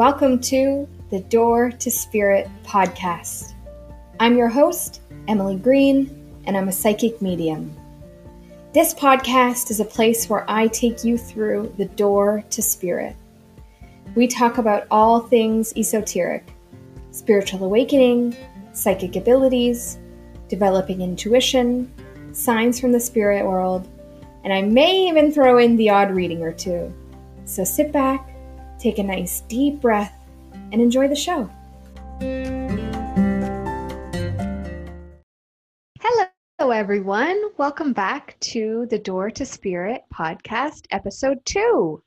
Welcome to the Door to Spirit podcast. I'm your host, Emily Green, and I'm a psychic medium. This podcast is a place where I take you through the door to spirit. We talk about all things esoteric spiritual awakening, psychic abilities, developing intuition, signs from the spirit world, and I may even throw in the odd reading or two. So sit back, take a nice deep breath, and enjoy the show. Hello, everyone. Welcome back to the Door to Spirit podcast, episode two.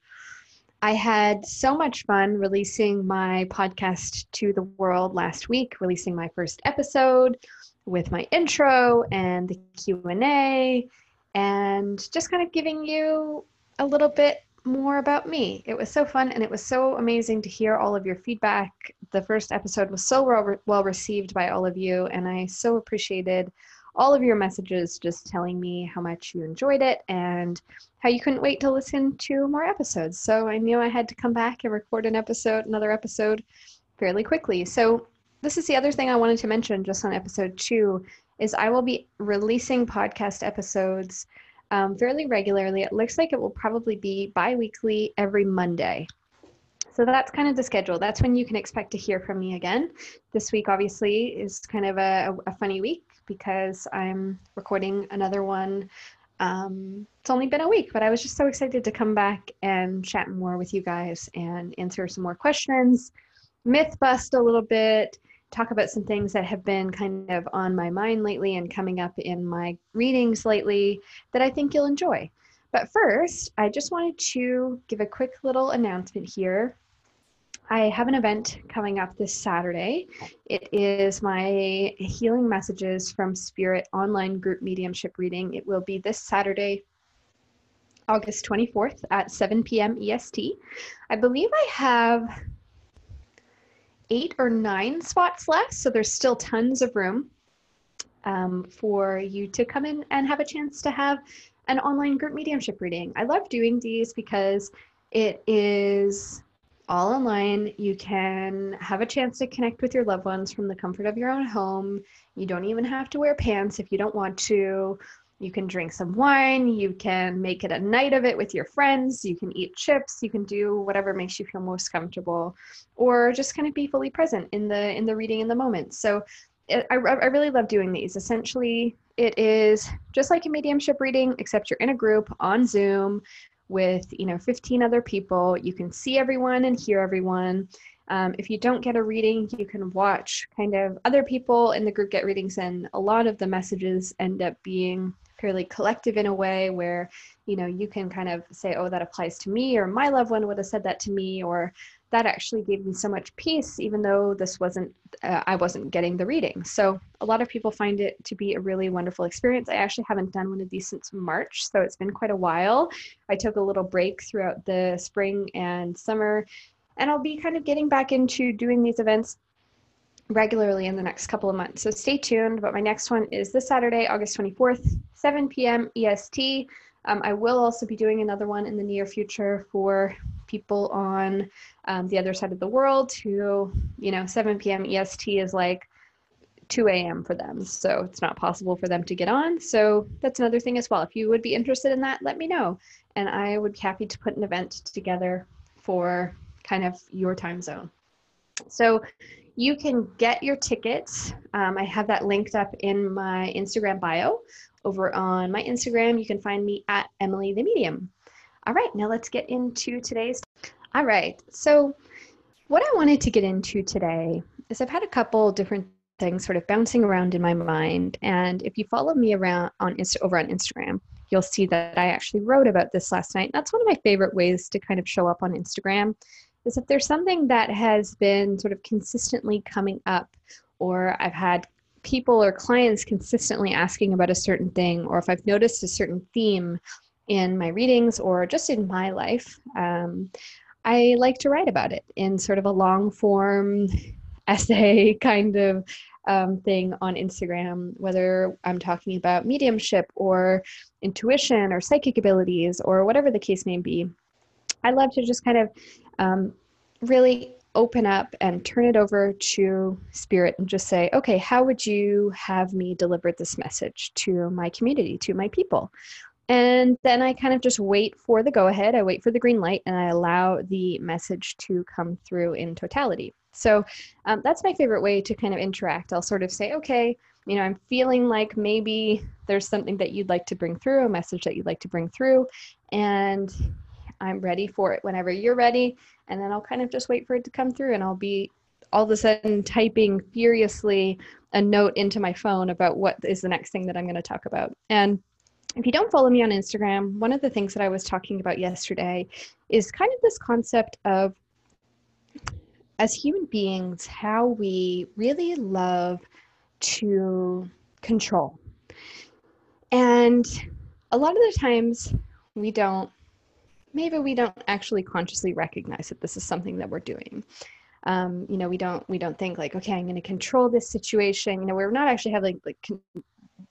I had so much fun releasing my podcast to the world last week, releasing my first episode with my intro and the Q&A and just kind of giving you a little bit more about me. It was so fun and it was so amazing to hear all of your feedback. The first episode was so well, well received by all of you, and I so appreciated all of your messages just telling me how much you enjoyed it and how you couldn't wait to listen to more episodes. So I knew I had to come back and record an episode, another episode fairly quickly. So this is the other thing I wanted to mention just on episode two is I will be releasing podcast episodes um, fairly regularly. It looks like it will probably be bi-weekly every Monday. So that's kind of the schedule. That's when you can expect to hear from me again. This week, obviously, is kind of a, a funny week because I'm recording another one. Um, it's only been a week, but I was just so excited to come back and chat more with you guys and answer some more questions, myth bust a little bit, talk about some things that have been kind of on my mind lately and coming up in my readings lately that I think you'll enjoy. But first, I just wanted to give a quick little announcement here. I have an event coming up this Saturday. It is my Healing Messages from Spirit online group mediumship reading. It will be this Saturday, August 24th at 7 p.m. EST. I believe I have eight or nine spots left, so there's still tons of room um, for you to come in and have a chance to have an online group mediumship reading. I love doing these because it is all online. You can have a chance to connect with your loved ones from the comfort of your own home. You don't even have to wear pants if you don't want to. You can drink some wine. You can make it a night of it with your friends. You can eat chips. You can do whatever makes you feel most comfortable, or just kind of be fully present in the in the reading in the moment. So, it, I I really love doing these. Essentially, it is just like a mediumship reading, except you're in a group on Zoom with you know 15 other people. You can see everyone and hear everyone. Um, if you don't get a reading, you can watch kind of other people in the group get readings, and a lot of the messages end up being fairly collective in a way where you know you can kind of say oh that applies to me or my loved one would have said that to me or that actually gave me so much peace even though this wasn't uh, i wasn't getting the reading. So a lot of people find it to be a really wonderful experience. I actually haven't done one of these since march so it's been quite a while. I took a little break throughout the spring and summer and i'll be kind of getting back into doing these events regularly in the next couple of months. So stay tuned. But my next one is this Saturday, August 24th, 7 p.m. EST. Um, I will also be doing another one in the near future for people on um, the other side of the world who, you know, 7 p.m. EST is like 2 a.m. for them. So it's not possible for them to get on. So that's another thing as well. If you would be interested in that, let me know. And I would be happy to put an event together for kind of your time zone. So you can get your tickets. Um, I have that linked up in my Instagram bio. Over on my Instagram, you can find me at Emily the Medium. All right, now let's get into today's. All right, so what I wanted to get into today is I've had a couple different things sort of bouncing around in my mind, and if you follow me around on Insta over on Instagram, you'll see that I actually wrote about this last night. That's one of my favorite ways to kind of show up on Instagram is if there's something that has been sort of consistently coming up, or I've had people or clients consistently asking about a certain thing, or if I've noticed a certain theme in my readings or just in my life, um, I like to write about it in sort of a long form essay kind of um, thing on Instagram, whether I'm talking about mediumship or intuition or psychic abilities or whatever the case may be. I love to just kind of um, really open up and turn it over to spirit and just say, okay, how would you have me deliver this message to my community, to my people? And then I kind of just wait for the go ahead, I wait for the green light, and I allow the message to come through in totality. So um, that's my favorite way to kind of interact. I'll sort of say, okay, you know, I'm feeling like maybe there's something that you'd like to bring through, a message that you'd like to bring through, and I'm ready for it whenever you're ready. And then I'll kind of just wait for it to come through, and I'll be all of a sudden typing furiously a note into my phone about what is the next thing that I'm going to talk about. And if you don't follow me on Instagram, one of the things that I was talking about yesterday is kind of this concept of as human beings, how we really love to control. And a lot of the times we don't, maybe we don't actually consciously recognize that this is something that we're doing. Um, you know, we don't we don't think like, okay, I'm going to control this situation. You know, we're not actually having like con-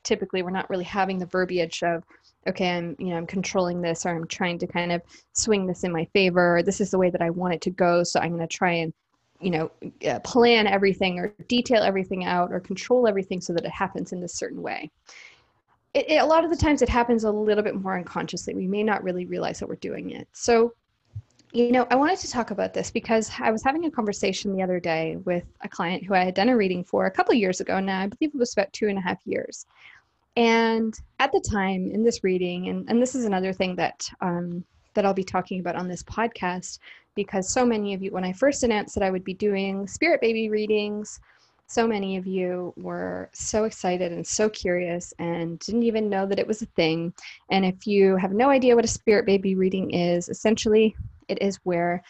typically we're not really having the verbiage of okay i'm you know i'm controlling this or i'm trying to kind of swing this in my favor or this is the way that i want it to go so i'm going to try and you know uh, plan everything or detail everything out or control everything so that it happens in this certain way it, it, a lot of the times it happens a little bit more unconsciously. We may not really realize that we're doing it. So you know i wanted to talk about this because i was having a conversation the other day with a client who i had done a reading for a couple of years ago now. I believe it was about two and a half years. And at the time in this reading, and, and this is another thing that um, that I'll be talking about on this podcast, because so many of you, when I first announced that I would be doing spirit baby readings, so many of you were so excited and so curious and didn't even know that it was a thing. And if you have no idea what a spirit baby reading is, essentially it is where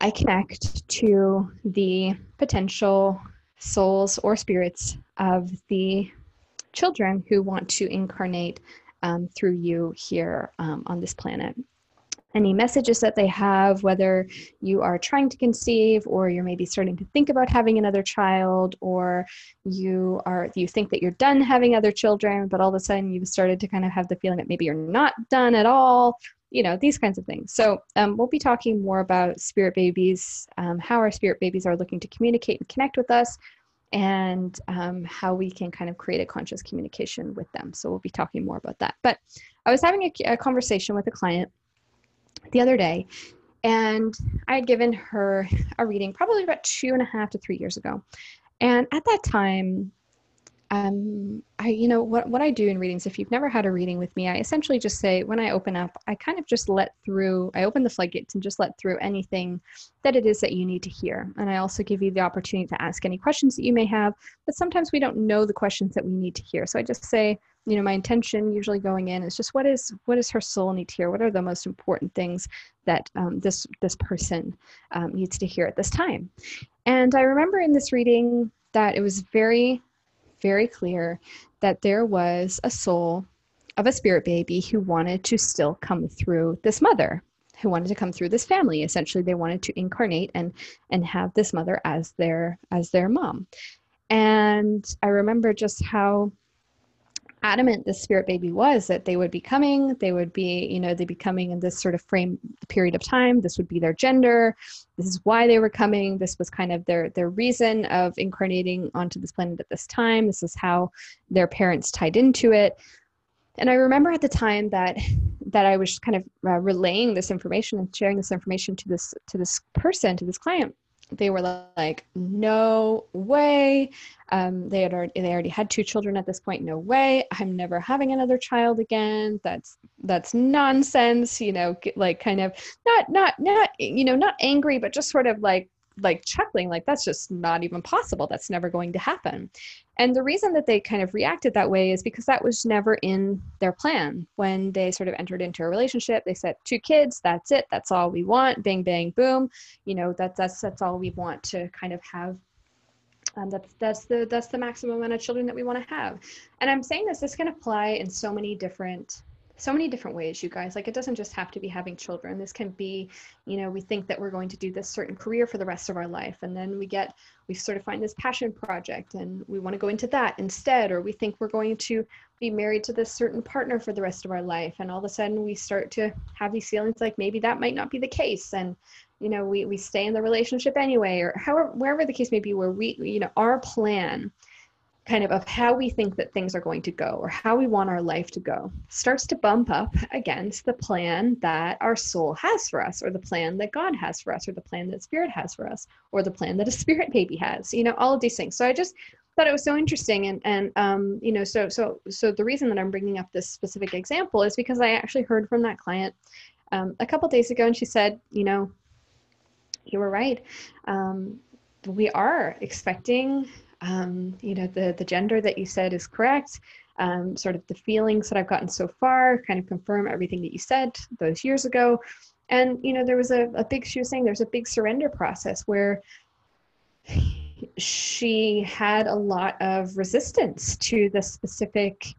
I connect to the potential souls or spirits of the children who want to incarnate um, through you here um, on this planet. Any messages that they have, whether you are trying to conceive or you're maybe starting to think about having another child, or you are you think that you're done having other children, but all of a sudden you've started to kind of have the feeling that maybe you're not done at all, you know these kinds of things so um, we'll be talking more about spirit babies um, how our spirit babies are looking to communicate and connect with us and um, how we can kind of create a conscious communication with them. So we'll be talking more about that. But I was having a, a conversation with a client the other day, and I had given her a reading probably about two and a half to three years ago. And at that time, um, I, you know, what, what I do in readings, if you've never had a reading with me, I essentially just say, when I open up, I kind of just let through, I open the floodgates and just let through anything that it is that you need to hear. And I also give you the opportunity to ask any questions that you may have, but sometimes we don't know the questions that we need to hear. So I just say, you know, my intention usually going in is just what is, what does her soul need to hear? What are the most important things that um, this, this person um, needs to hear at this time? And I remember in this reading that it was very very clear that there was a soul of a spirit baby who wanted to still come through this mother who wanted to come through this family essentially they wanted to incarnate and and have this mother as their as their mom and i remember just how adamant the spirit baby was that they would be coming they would be you know they'd be coming in this sort of frame period of time this would be their gender this is why they were coming this was kind of their their reason of incarnating onto this planet at this time this is how their parents tied into it. And i remember at the time that that i was kind of uh, relaying this information and sharing this information to this to this person to this client they were like, no way. Um, they had already, they already had two children at this point. No way. I'm never having another child again. That's that's nonsense. You know, like kind of not not not you know not angry, but just sort of like like chuckling like that's just not even possible. That's never going to happen. And the reason that they kind of reacted that way is because that was never in their plan. When they sort of entered into a relationship they said two kids that's it. That's all we want. Bang bang boom. You know that, that's that's all we want to kind of have. Um, that's that's the that's the maximum amount of children that we want to have. And i'm saying this this can apply in so many different so many different ways you guys. Like it doesn't just have to be having children. This can be you know we think that we're going to do this certain career for the rest of our life and then we get we sort of find this passion project and we want to go into that instead or we think we're going to be married to this certain partner for the rest of our life and all of a sudden we start to have these feelings like maybe that might not be the case and you know we, we stay in the relationship anyway or however wherever the case may be where we you know our plan kind of of how we think that things are going to go or how we want our life to go starts to bump up against the plan that our soul has for us or the plan that god has for us or the plan that spirit has for us or the plan that a spirit baby has you know all of these things. So i just thought it was so interesting and and um, you know so so so the reason that i'm bringing up this specific example is because i actually heard from that client um, a couple days ago and she said you know you were right. Um, we are expecting um, you know the the gender that you said is correct um, sort of the feelings that i've gotten so far kind of confirm everything that you said those years ago and you know there was a, a big she was saying there's a big surrender process where she had a lot of resistance to the specific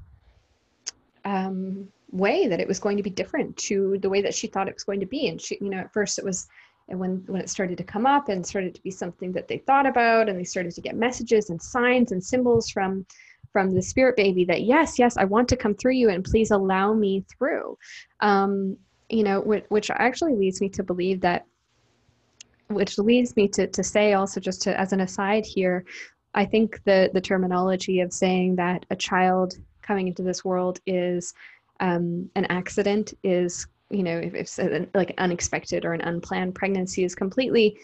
um, way that it was going to be different to the way that she thought it was going to be. And she, you know, at first it was when when it started to come up and started to be something that they thought about, and they started to get messages and signs and symbols from from the spirit baby that yes, yes, I want to come through you, and please allow me through. Um, you know, which, which actually leads me to believe that which leads me to, to say also just to as an aside here i think the the terminology of saying that a child coming into this world is um, an accident is you know if like an unexpected or an unplanned pregnancy is completely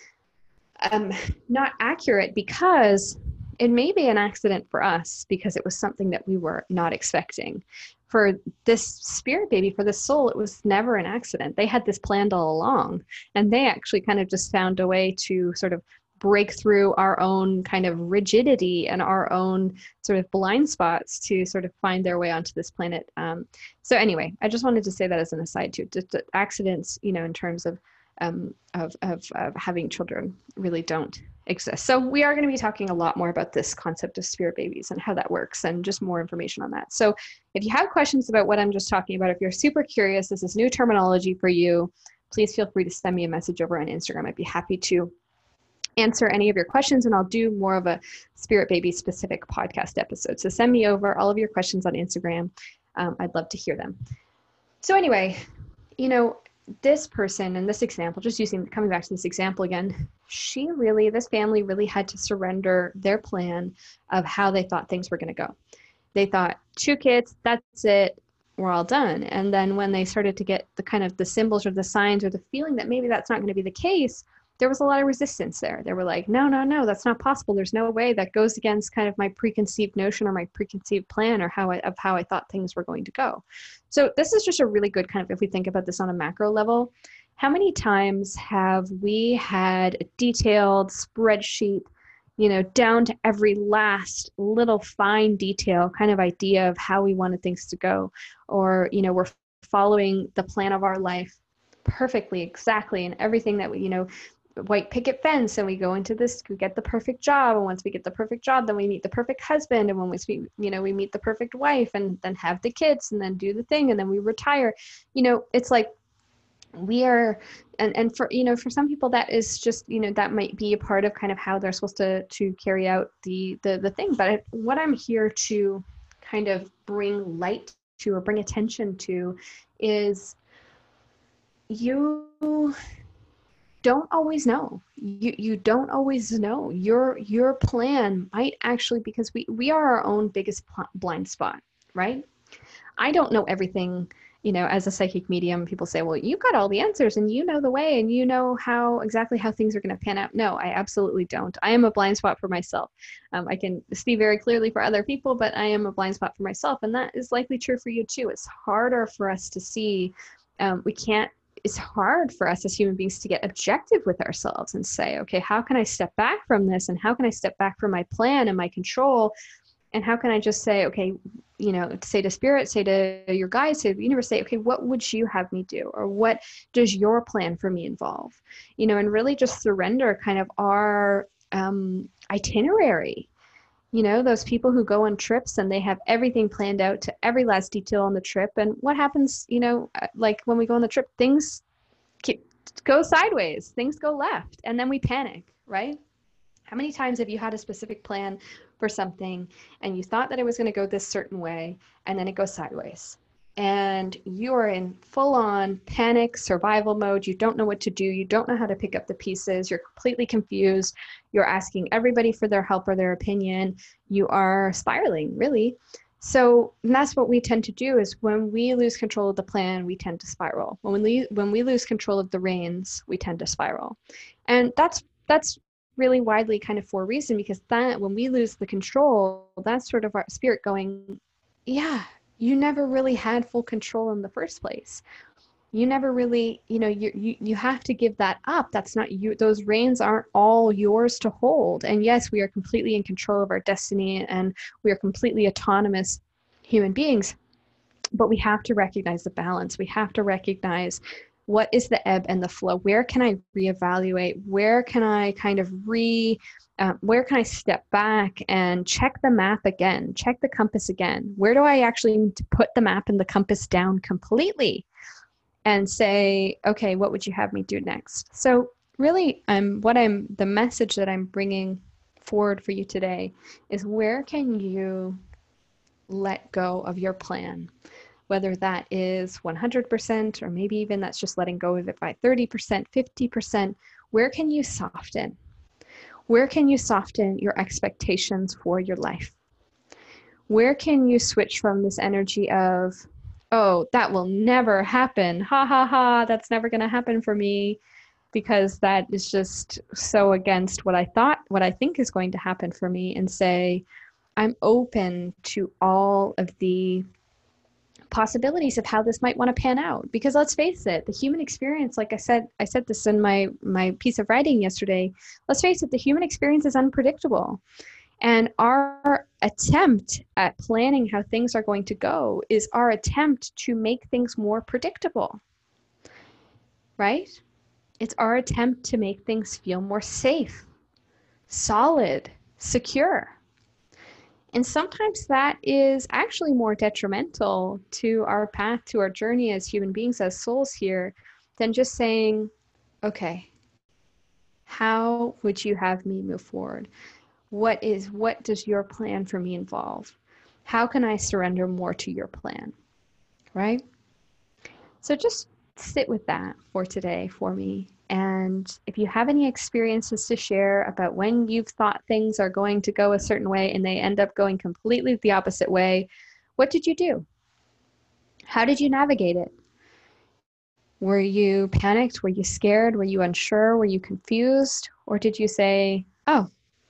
um, not accurate because it may be an accident for us because it was something that we were not expecting for this spirit baby, for this soul, it was never an accident. They had this planned all along. And they actually kind of just found a way to sort of break through our own kind of rigidity and our own sort of blind spots to sort of find their way onto this planet. Um, so anyway, I just wanted to say that as an aside too. Just accidents, you know, in terms of um, of, of, of having children really don't exist. So we are going to be talking a lot more about this concept of spirit babies and how that works and just more information on that. So if you have questions about what I'm just talking about, if you're super curious, this is new terminology for you, please feel free to send me a message over on Instagram. I'd be happy to answer any of your questions and I'll do more of a spirit baby specific podcast episode. So send me over all of your questions on Instagram. Um, I'd love to hear them. So anyway, you know, this person and this example, just using coming back to this example again, she really, this family really had to surrender their plan of how they thought things were going to go. They thought two kids, that's it, we're all done. And then when they started to get the kind of the symbols or the signs or the feeling that maybe that's not going to be the case, there was a lot of resistance there. They were like, no, no, no, that's not possible. There's no way that goes against kind of my preconceived notion or my preconceived plan or how I, of how I thought things were going to go. So this is just a really good kind of, if we think about this on a macro level, how many times have we had a detailed spreadsheet, you know, down to every last little fine detail kind of idea of how we wanted things to go? Or, you know, we're following the plan of our life perfectly exactly and everything that we you know white picket fence and we go into this we get the perfect job and once we get the perfect job then we meet the perfect husband and when we you know we meet the perfect wife and then have the kids and then do the thing and then we retire. You know it's like we are and and for you know for some people that is just you know that might be a part of kind of how they're supposed to to carry out the the the thing. But what i'm here to kind of bring light to or bring attention to is you don't always know. You you don't always know. Your your plan might actually because we we are our own biggest blind spot right? I don't know everything you know as a psychic medium people say well you've got all the answers and you know the way and you know how exactly how things are going to pan out. No i absolutely don't. I am a blind spot for myself. Um, i can see very clearly for other people but i am a blind spot for myself and that is likely true for you too. It's harder for us to see um, we can't it's hard for us as human beings to get objective with ourselves and say, okay, how can I step back from this? And how can I step back from my plan and my control? And how can I just say, okay, you know, say to spirit, say to your guides, say to the universe, say, okay, what would you have me do? Or what does your plan for me involve? You know, and really just surrender kind of our um, itinerary you know those people who go on trips and they have everything planned out to every last detail on the trip and what happens you know uh, like when we go on the trip things keep, go sideways things go left and then we panic right How many times have you had a specific plan for something and you thought that it was going to go this certain way and then it goes sideways? And you are in full on panic survival mode. You don't know what to do. You don't know how to pick up the pieces. You're completely confused. You're asking everybody for their help or their opinion. You are spiraling, really. So that's what we tend to do is when we lose control of the plan, we tend to spiral. When we when we lose control of the reins, we tend to spiral. And that's that's really widely kind of for a reason because that when we lose the control, that's sort of our spirit going, yeah, you never really had full control in the first place. You never really you know you, you you have to give that up. That's not you those reins aren't all yours to hold. And yes we are completely in control of our destiny and we are completely autonomous human beings but we have to recognize the balance. We have to recognize what is the ebb and the flow where can i reevaluate where can i kind of re uh, where can I step back and check the map again, check the compass again? Where do I actually need to put the map and the compass down completely and say, okay, what would you have me do next? So, really, I'm what I'm the message that I'm bringing forward for you today is where can you let go of your plan? Whether that is 100% or maybe even that's just letting go of it by 30%, 50%, where can you soften? Where can you soften your expectations for your life? Where can you switch from this energy of, oh, that will never happen. Ha ha ha, that's never going to happen for me because that is just so against what I thought, what I think is going to happen for me, and say, I'm open to all of the possibilities of how this might want to pan out. Because let's face it the human experience like i said i said this in my my piece of writing yesterday let's face it the human experience is unpredictable. And our attempt at planning how things are going to go is our attempt to make things more predictable. Right? It's our attempt to make things feel more safe solid secure and sometimes that is actually more detrimental to our path, to our journey as human beings, as souls here, than just saying, okay, how would you have me move forward? What is what does your plan for me involve? How can I surrender more to your plan? Right? So just sit with that for today for me and if you have any experiences to share about when you've thought things are going to go a certain way and they end up going completely the opposite way, what did you do? How did you navigate it? Were you panicked? Were you scared? Were you unsure? Were you confused? Or did you say, "Oh,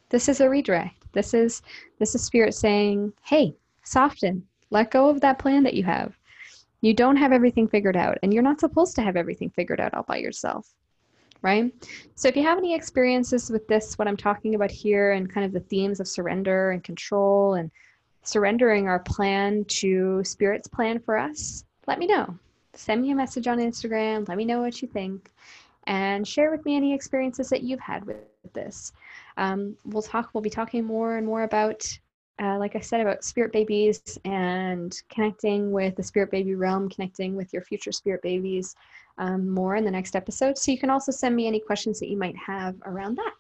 this is a redirect. This is this is spirit saying, "Hey, soften. Let go of that plan that you have." You don't have everything figured out, and you're not supposed to have everything figured out all by yourself right? So if you have any experiences with this, what I'm talking about here, and kind of the themes of surrender and control and surrendering our plan to Spirit's plan for us, let me know. Send me a message on Instagram. Let me know what you think. And share with me any experiences that you've had with this. Um, we'll talk, we'll be talking more and more about uh, like I said, about spirit babies and connecting with the spirit baby realm, connecting with your future spirit babies um, more in the next episode. So you can also send me any questions that you might have around that.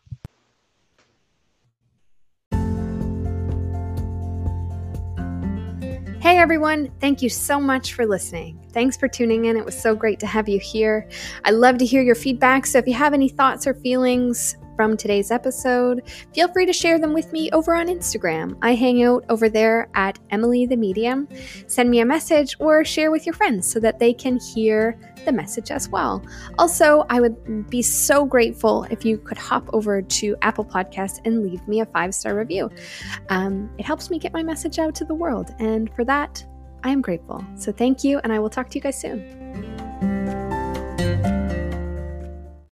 Hey everyone, thank you so much for listening. Thanks for tuning in. It was so great to have you here. I love to hear your feedback. So if you have any thoughts or feelings, from today's episode, feel free to share them with me over on Instagram. I hang out over there at Emily the Medium. Send me a message or share with your friends so that they can hear the message as well. Also, I would be so grateful if you could hop over to Apple Podcasts and leave me a five star review. Um, it helps me get my message out to the world, and for that, I am grateful. So thank you, and I will talk to you guys soon.